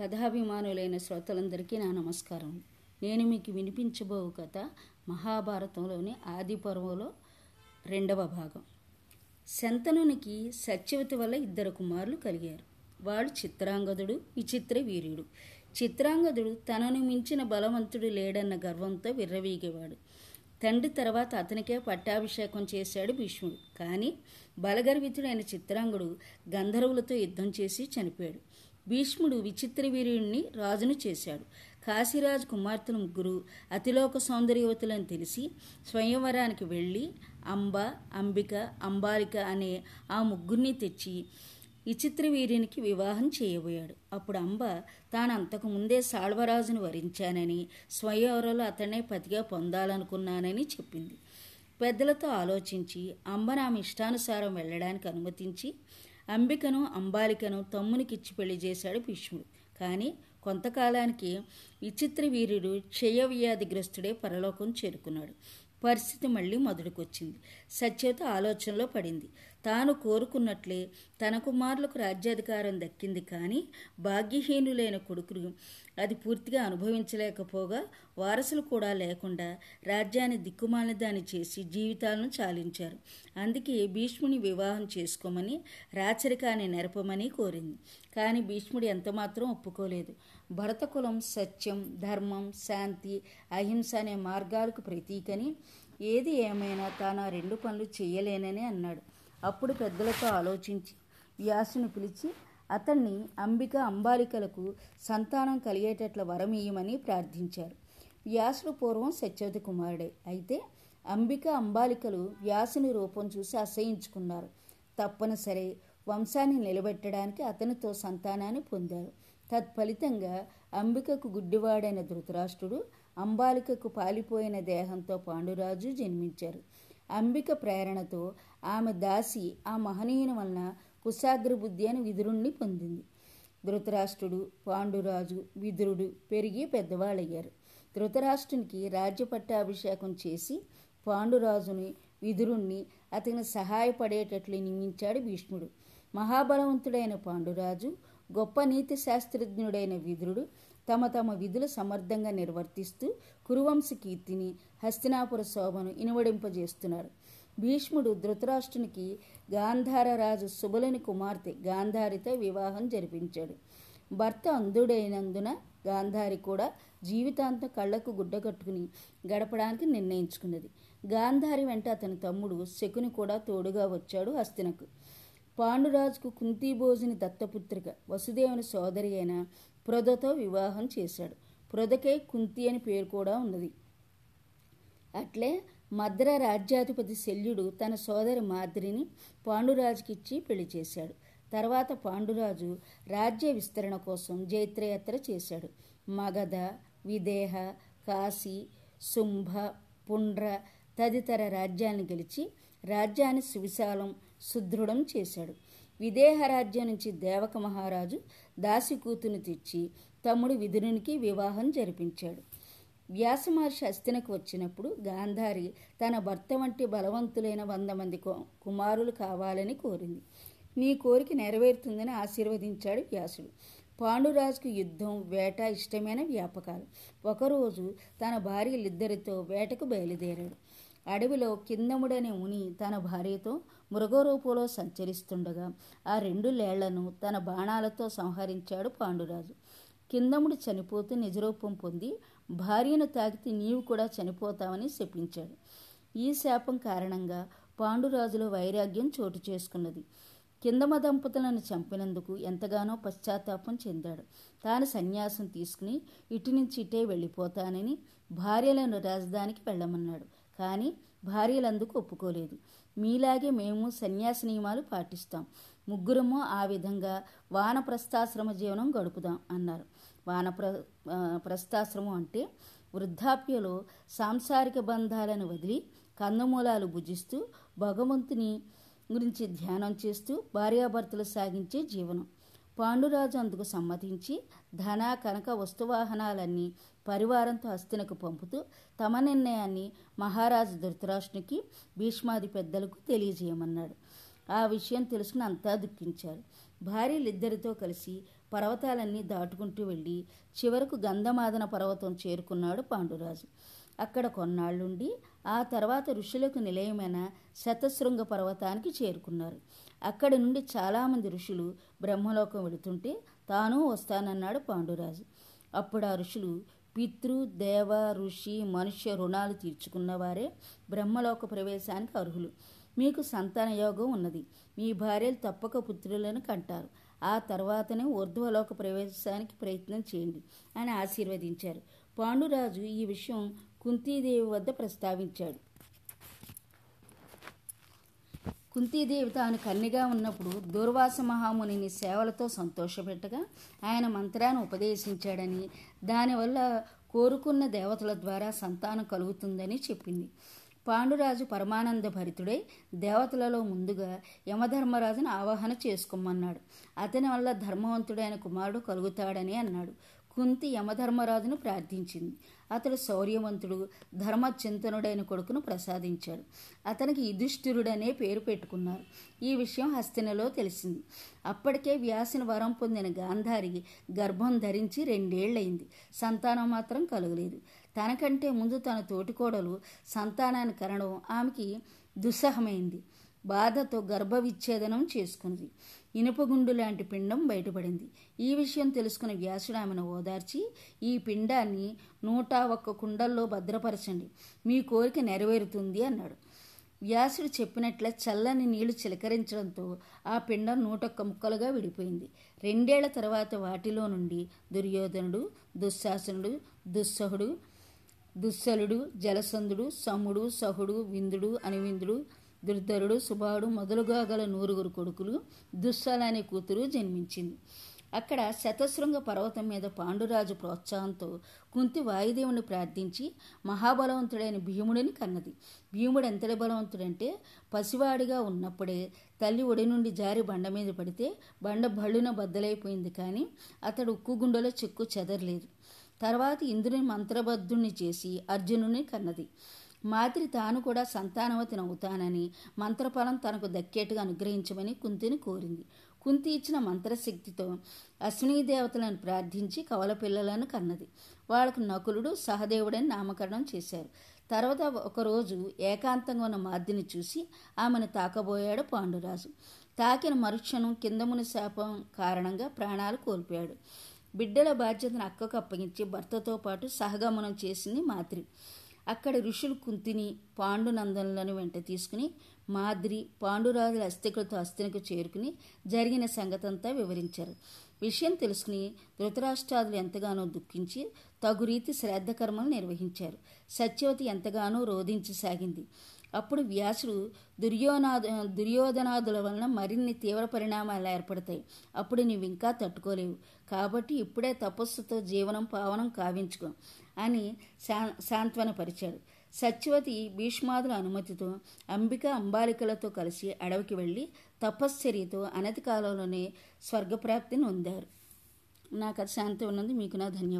కథాభిమానులైన శ్రోతలందరికీ నా నమస్కారం. నేను మీకు వినిపించబో కథ మహాభారతంలోని ఆది పర్వంలో రెండవ భాగం. శంతనునికి సత్యవతి వల్ల ఇద్దరు కుమారులు కలిగారు. వాడు చిత్రాంగదుడు విచిత్ర వీర్యుడు. చిత్రాంగదుడు తనను మించిన బలవంతుడు లేడన్న గర్వంతో విర్రవీగేవాడు. తండ్రి తర్వాత అతనికే పట్టాభిషేకం చేశాడు భీష్ముడు. కానీ బలగర్వితుడైన చిత్రాంగుడు గంధర్వులతో యుద్ధం చేసి చనిపోయాడు. భీష్ముడు విచిత్ర రాజును చేశాడు. కాశీరాజు కుమార్తెలు ముగ్గురు అతిలోక సౌందర్యవతులను తెలిసి స్వయంవరానికి వెళ్ళి అంబ అంబిక అంబాలిక అనే ఆ ముగ్గురిని తెచ్చి విచిత్రవీరుయునికి వివాహం చేయబోయాడు. అప్పుడు అంబ తాను అంతకు ముందే సాళ్వరాజును వరించానని స్వయంవరంలో అతనే పతిగా పొందాలనుకున్నానని చెప్పింది. పెద్దలతో ఆలోచించి అంబ ఆమె ఇష్టానుసారం వెళ్ళడానికి అనుమతించి అంబికను అంబాలికను తమ్మునికిచ్చి పెళ్ళి చేశాడు భీష్ముడు. కానీ కొంతకాలానికి విచిత్ర వీరుడు క్షయవ్యాధిగ్రస్తుడే పరలోకం చేరుకున్నాడు. పరిస్థితి మళ్ళీ మొదటికొచ్చింది సత్యత ఆలోచనలో పడింది. తాను కోరుకున్నట్లే తన కుమారులకు రాజ్యాధికారం దక్కింది కానీ భాగ్యహీనులైన కొడుకులు అది పూర్తిగా అనుభవించలేకపోగా వారసులు కూడా లేకుండా రాజ్యాన్ని దిక్కుమాలిన దాన్ని చేసి జీవితాలను చాలించారు. అందుకే భీష్ముని వివాహం చేసుకోమని రాచరికాన్ని నెరపమని కోరింది. కానీ భీష్ముడు ఎంతమాత్రం ఒప్పుకోలేదు. భరతకులం సత్యం ధర్మం శాంతి అహింస అనే మార్గాలకు ప్రతీకని ఏది ఏమైనా తాను ఆ రెండు పనులు చేయలేనని అన్నాడు. అప్పుడు పెద్దలతో ఆలోచించి వ్యాసుని పిలిచి అతన్ని అంబిక అంబాలికలకు సంతానం కలిగేటట్ల వరం ఇయ్యమని ప్రార్థించారు. వ్యాసుడు పూర్వం సత్యవతి కుమారుడే. అయితే అంబిక అంబాలికలు వ్యాసుని రూపం చూసి అసహించుకున్నారు. తప్పనిసరి వంశాన్ని నిలబెట్టడానికి అతనితో సంతానాన్ని పొందారు. తత్ఫలితంగా అంబికకు గుడ్డివాడైన ధృతరాష్ట్రుడు అంబాలికకు పాలిపోయిన దేహంతో పాండురాజు జన్మించారు. అంబిక ప్రేరణతో ఆమె దాసి ఆ మహనీయుని వలన కుశాగ్ర బుద్ధి అని విదురుణ్ణి పొందింది. ధృతరాష్ట్రుడు పాండురాజు విదురుడు పెరిగి పెద్దవాళ్ళయ్యారు. ధృతరాష్ట్రునికి రాజ్యపట్టాభిషేకం చేసి పాండురాజుని విదురుణ్ణి అతని సహాయపడేటట్లు నియమించాడు భీష్ముడు. మహాబలవంతుడైన పాండురాజు గొప్ప నీతి శాస్త్రజ్ఞుడైన విదురుడు తమ తమ విధులు సమర్థంగా నిర్వర్తిస్తూ కురువంశ కీర్తిని హస్తినాపుర శోభను ఇనువడింపజేస్తున్నారు. భీష్ముడు ధృతరాష్ట్రునికి గాంధారరాజు సుబలని కుమార్తె గాంధారితో వివాహం జరిపించాడు. భర్త అంధుడైనందున గాంధారి కూడా జీవితాంతం కళ్ళకు గుడ్డ కట్టుకుని గడపడానికి నిర్ణయించుకున్నది. గాంధారి వెంట అతని తమ్ముడు శకుని కూడా తోడుగా వచ్చాడు హస్తినకు. పాండురాజుకు కుంతీభోజుని దత్తపుత్రిక వసుదేవుని సోదరి అయిన ప్రొదతో వివాహం చేశాడు. ప్రొదకే కుంతి అని పేరు కూడా ఉన్నది. అట్లే మద్ర రాజ్యాధిపతి శల్యుడు తన సోదరి మాద్రిని పాండురాజుకిచ్చి పెళ్ళి చేశాడు. తర్వాత పాండురాజు రాజ్య విస్తరణ కోసం జైత్రయాత్ర చేశాడు. మగధ విదేహ కాశీ శుంభ పుండ్ర తదితర రాజ్యాన్ని గెలిచి రాజ్యాన్ని సువిశాలం సుదృఢం చేశాడు. విదేహరాజ్యం నుంచి దేవక మహారాజు దాసి కూతును తెచ్చి తమ్ముడు విదురునికి వివాహం జరిపించాడు. వ్యాసమహర్షి హస్తినకు వచ్చినప్పుడు గాంధారి తన భర్త వంటి బలవంతులైన వంద మంది కుమారులు కావాలని కోరింది. నీ కోరిక నెరవేరుతుందని ఆశీర్వదించాడు వ్యాసుడు. పాండురాజుకు యుద్ధం వేట ఇష్టమైన వ్యాపకాలు. ఒకరోజు తన భార్యలిద్దరితో వేటకు బయలుదేరాడు. అడవిలో కిందముడనే ముని తన భార్యతో మృగరూపంలో సంచరిస్తుండగా ఆ రెండు లేళ్ళను తన బాణాలతో సంహరించాడు పాండురాజు. కిందముడు చనిపోతూ నిజరూపం పొంది భార్యను తాకితే నీవు కూడా చనిపోతావని శపించాడు. ఈ శాపం కారణంగా పాండురాజులో వైరాగ్యం చోటు చేసుకున్నది. కిందమ దంపతులను చంపినందుకు ఎంతగానో పశ్చాత్తాపం చెందాడు. తాను సన్యాసం తీసుకుని ఇటు నుంచి ఇటే వెళ్ళిపోతానని భార్యలను రాజధానికి వెళ్ళమన్నాడు. కానీ భార్యలందుకు ఒప్పుకోలేదు. మీలాగే మేము సన్యాస నియమాలు పాటిస్తాం. ముగ్గురము ఆ విధంగా వానప్రస్థాశ్రమ జీవనం గడుపుదాం అన్నారు. వానప్ర ప్రస్థాశ్రమం అంటే వృద్ధాప్యలో సాంసారిక బంధాలను వదిలి కందమూలాలు భుజిస్తూ భగవంతుని గురించి ధ్యానం చేస్తూ భార్యాభర్తలు సాగించే జీవనం. పాండురాజు అందుకు సమ్మతించి ధన కనక వస్తువాహనాలన్నీ పరివారంతో హస్తినకు పంపుతూ తమ నిర్ణయాన్ని మహారాజు ధృతరాష్ట్రునికి భీష్మాది పెద్దలకు తెలియజేయమన్నాడు. ఆ విషయం తెలుసుకుని అంతా దుఃఖించారు. భార్యలిద్దరితో కలిసి పర్వతాలన్నీ దాటుకుంటూ వెళ్ళి చివరకు గంధమాదన పర్వతం చేరుకున్నాడు పాండురాజు. అక్కడ కొన్నాళ్ళుండి ఆ తర్వాత ఋషులకు నిలయమైన శతశృంగ పర్వతానికి చేరుకున్నారు. అక్కడి నుండి చాలామంది ఋషులు బ్రహ్మలోకం వెళుతుంటే తాను వస్తానన్నాడు పాండురాజు. అప్పుడు ఆ ఋషులు పితృ దేవ ఋషి మనుష్య రుణాలు తీర్చుకున్నవారే బ్రహ్మలోక ప్రవేశానికి అర్హులు. మీకు సంతాన యోగం ఉన్నది. మీ భార్యలు తప్పక పుత్రులను కంటారు. ఆ తర్వాతనే ఊర్ధ్వలోక ప్రవేశానికి ప్రయత్నం చేయండి అని ఆశీర్వదించారు. పాండురాజు ఈ విషయం కుంతీదేవి వద్ద ప్రస్తావించాడు. కుంతీదేవి తాను కన్నిగా ఉన్నప్పుడు దుర్వాస మహామునిని సేవలతో సంతోషపెట్టగా ఆయన మంత్రాన్ని ఉపదేశించాడని దానివల్ల కోరుకున్న దేవతల ద్వారా సంతానం కలుగుతుందని చెప్పింది. పాండురాజు పరమానంద భరితుడై దేవతలలో ముందుగా యమధర్మరాజును ఆవాహన చేసుకోమన్నాడు. అతని వల్ల ధర్మవంతుడైన కుమారుడు కలుగుతాడని అన్నాడు. కుంతి యమధర్మరాజును ప్రార్థించింది. అతడు శౌర్యవంతుడు ధర్మచింతనుడైన కొడుకును ప్రసాదించాడు. అతనికి యుధిష్ఠిరుడనే పేరు పెట్టుకున్నారు. ఈ విషయం హస్తినలో తెలిసింది. అప్పటికే వ్యాసిన వరం పొందిన గాంధారి గర్భం ధరించి రెండేళ్ళయింది. సంతానం మాత్రం కలగలేదు. తనకంటే ముందు తన తోటికోడలు సంతానాన్ని కనడం ఆమెకి దుస్సహమైంది. బాధతో గర్భవిచ్ఛేదనం చేసుకుంది ఇనుపగుండు లాంటి పిండం బయటపడింది. ఈ విషయం తెలుసుకున్న వ్యాసుడు ఆమెను ఓదార్చి ఈ పిండాన్ని నూట ఒక్క కుండల్లో భద్రపరచండి. మీ కోరిక నెరవేరుతుంది అన్నాడు. వ్యాసుడు చెప్పినట్లే చల్లని నీళ్ళు చిలకరించడంతో ఆ పిండం నూటొక్క ముక్కలుగా విడిపోయింది. రెండేళ్ళ తర్వాత వాటిలో నుండి దుర్యోధనుడు దుశ్శాసనుడు దుస్సహుడు దుస్సలుడు జలసంధుడు సముడు సహుడు విందుడు అనివిందుడు దుర్ధరుడు సుబావుడు మొదలుగా గల నూరుగురు కొడుకులు దుస్సల అనే కూతురు జన్మించింది. అక్కడ శతశృంగ పర్వతం మీద పాండురాజు ప్రోత్సాహంతో కుంతి వాయుదేవుని ప్రార్థించి మహాబలవంతుడైన భీముడిని కన్నది. భీముడు ఎంతటి బలవంతుడంటే పసివాడిగా ఉన్నప్పుడే తల్లి ఒడి నుండి జారి బండ మీద పడితే బండ బళ్ళున బద్దలైపోయింది కానీ అతడు ఉక్కు గుండెలో చెక్కు చెదరలేదు. తర్వాత ఇంద్రుని మంత్రబద్ధుణ్ణి చేసి అర్జునుని కన్నది. మాదిరి తాను కూడా సంతానవతిని అవుతానని మంత్రఫలం తనకు దక్కేట్టుగా అనుగ్రహించమని కుంతిని కోరింది. కుంతి ఇచ్చిన మంత్రశక్తితో అశ్వినీ దేవతలను ప్రార్థించి కవల పిల్లలను కన్నది. వాళ్ళకు నకులుడు సహదేవుడని నామకరణం చేశారు. తర్వాత ఒకరోజు ఏకాంతంగా ఉన్న మాదిని చూసి ఆమెను తాకబోయాడు పాండురాజు. తాకిన మరుక్షణం కిందముని శాపం కారణంగా ప్రాణాలు కోల్పోయాడు. బిడ్డల బాధ్యతను అక్కకు అప్పగించి భర్తతో పాటు సహగమనం చేసింది మాద్రి. అక్కడ ఋషులు కుంతిని పాండునందనులను వెంట తీసుకుని మాద్రి పాండురాజుల అస్థికులతో అస్థినకు చేరుకుని జరిగిన సంగతంతా వివరించారు. విషయం తెలుసుకుని ధృతరాష్ట్రాదులు ఎంతగానో దుఃఖించి తగు రీతి శ్రాద్ధకర్మలు నిర్వహించారు. సత్యవతి ఎంతగానో రోధించసాగింది. అప్పుడు వ్యాసుడు దుర్యోనాద దుర్యోధనాదుల వలన మరిన్ని తీవ్ర పరిణామాలు ఏర్పడతాయి. అప్పుడు నీవు ఇంకా తట్టుకోలేవు. కాబట్టి ఇప్పుడే తపస్సుతో జీవనం పావనం కావించుకో అని శా సాంత్వనపరిచాడు. సత్యవతి భీష్మాదుల అనుమతితో అంబిక అంబాలికలతో కలిసి అడవికి వెళ్ళి తపశ్చర్యతో అనతి కాలంలోనే స్వర్గప్రాప్తిని పొందారు నాకు కథ శాంతి ఉన్నది మీకు నా ధన్యవాదాలు.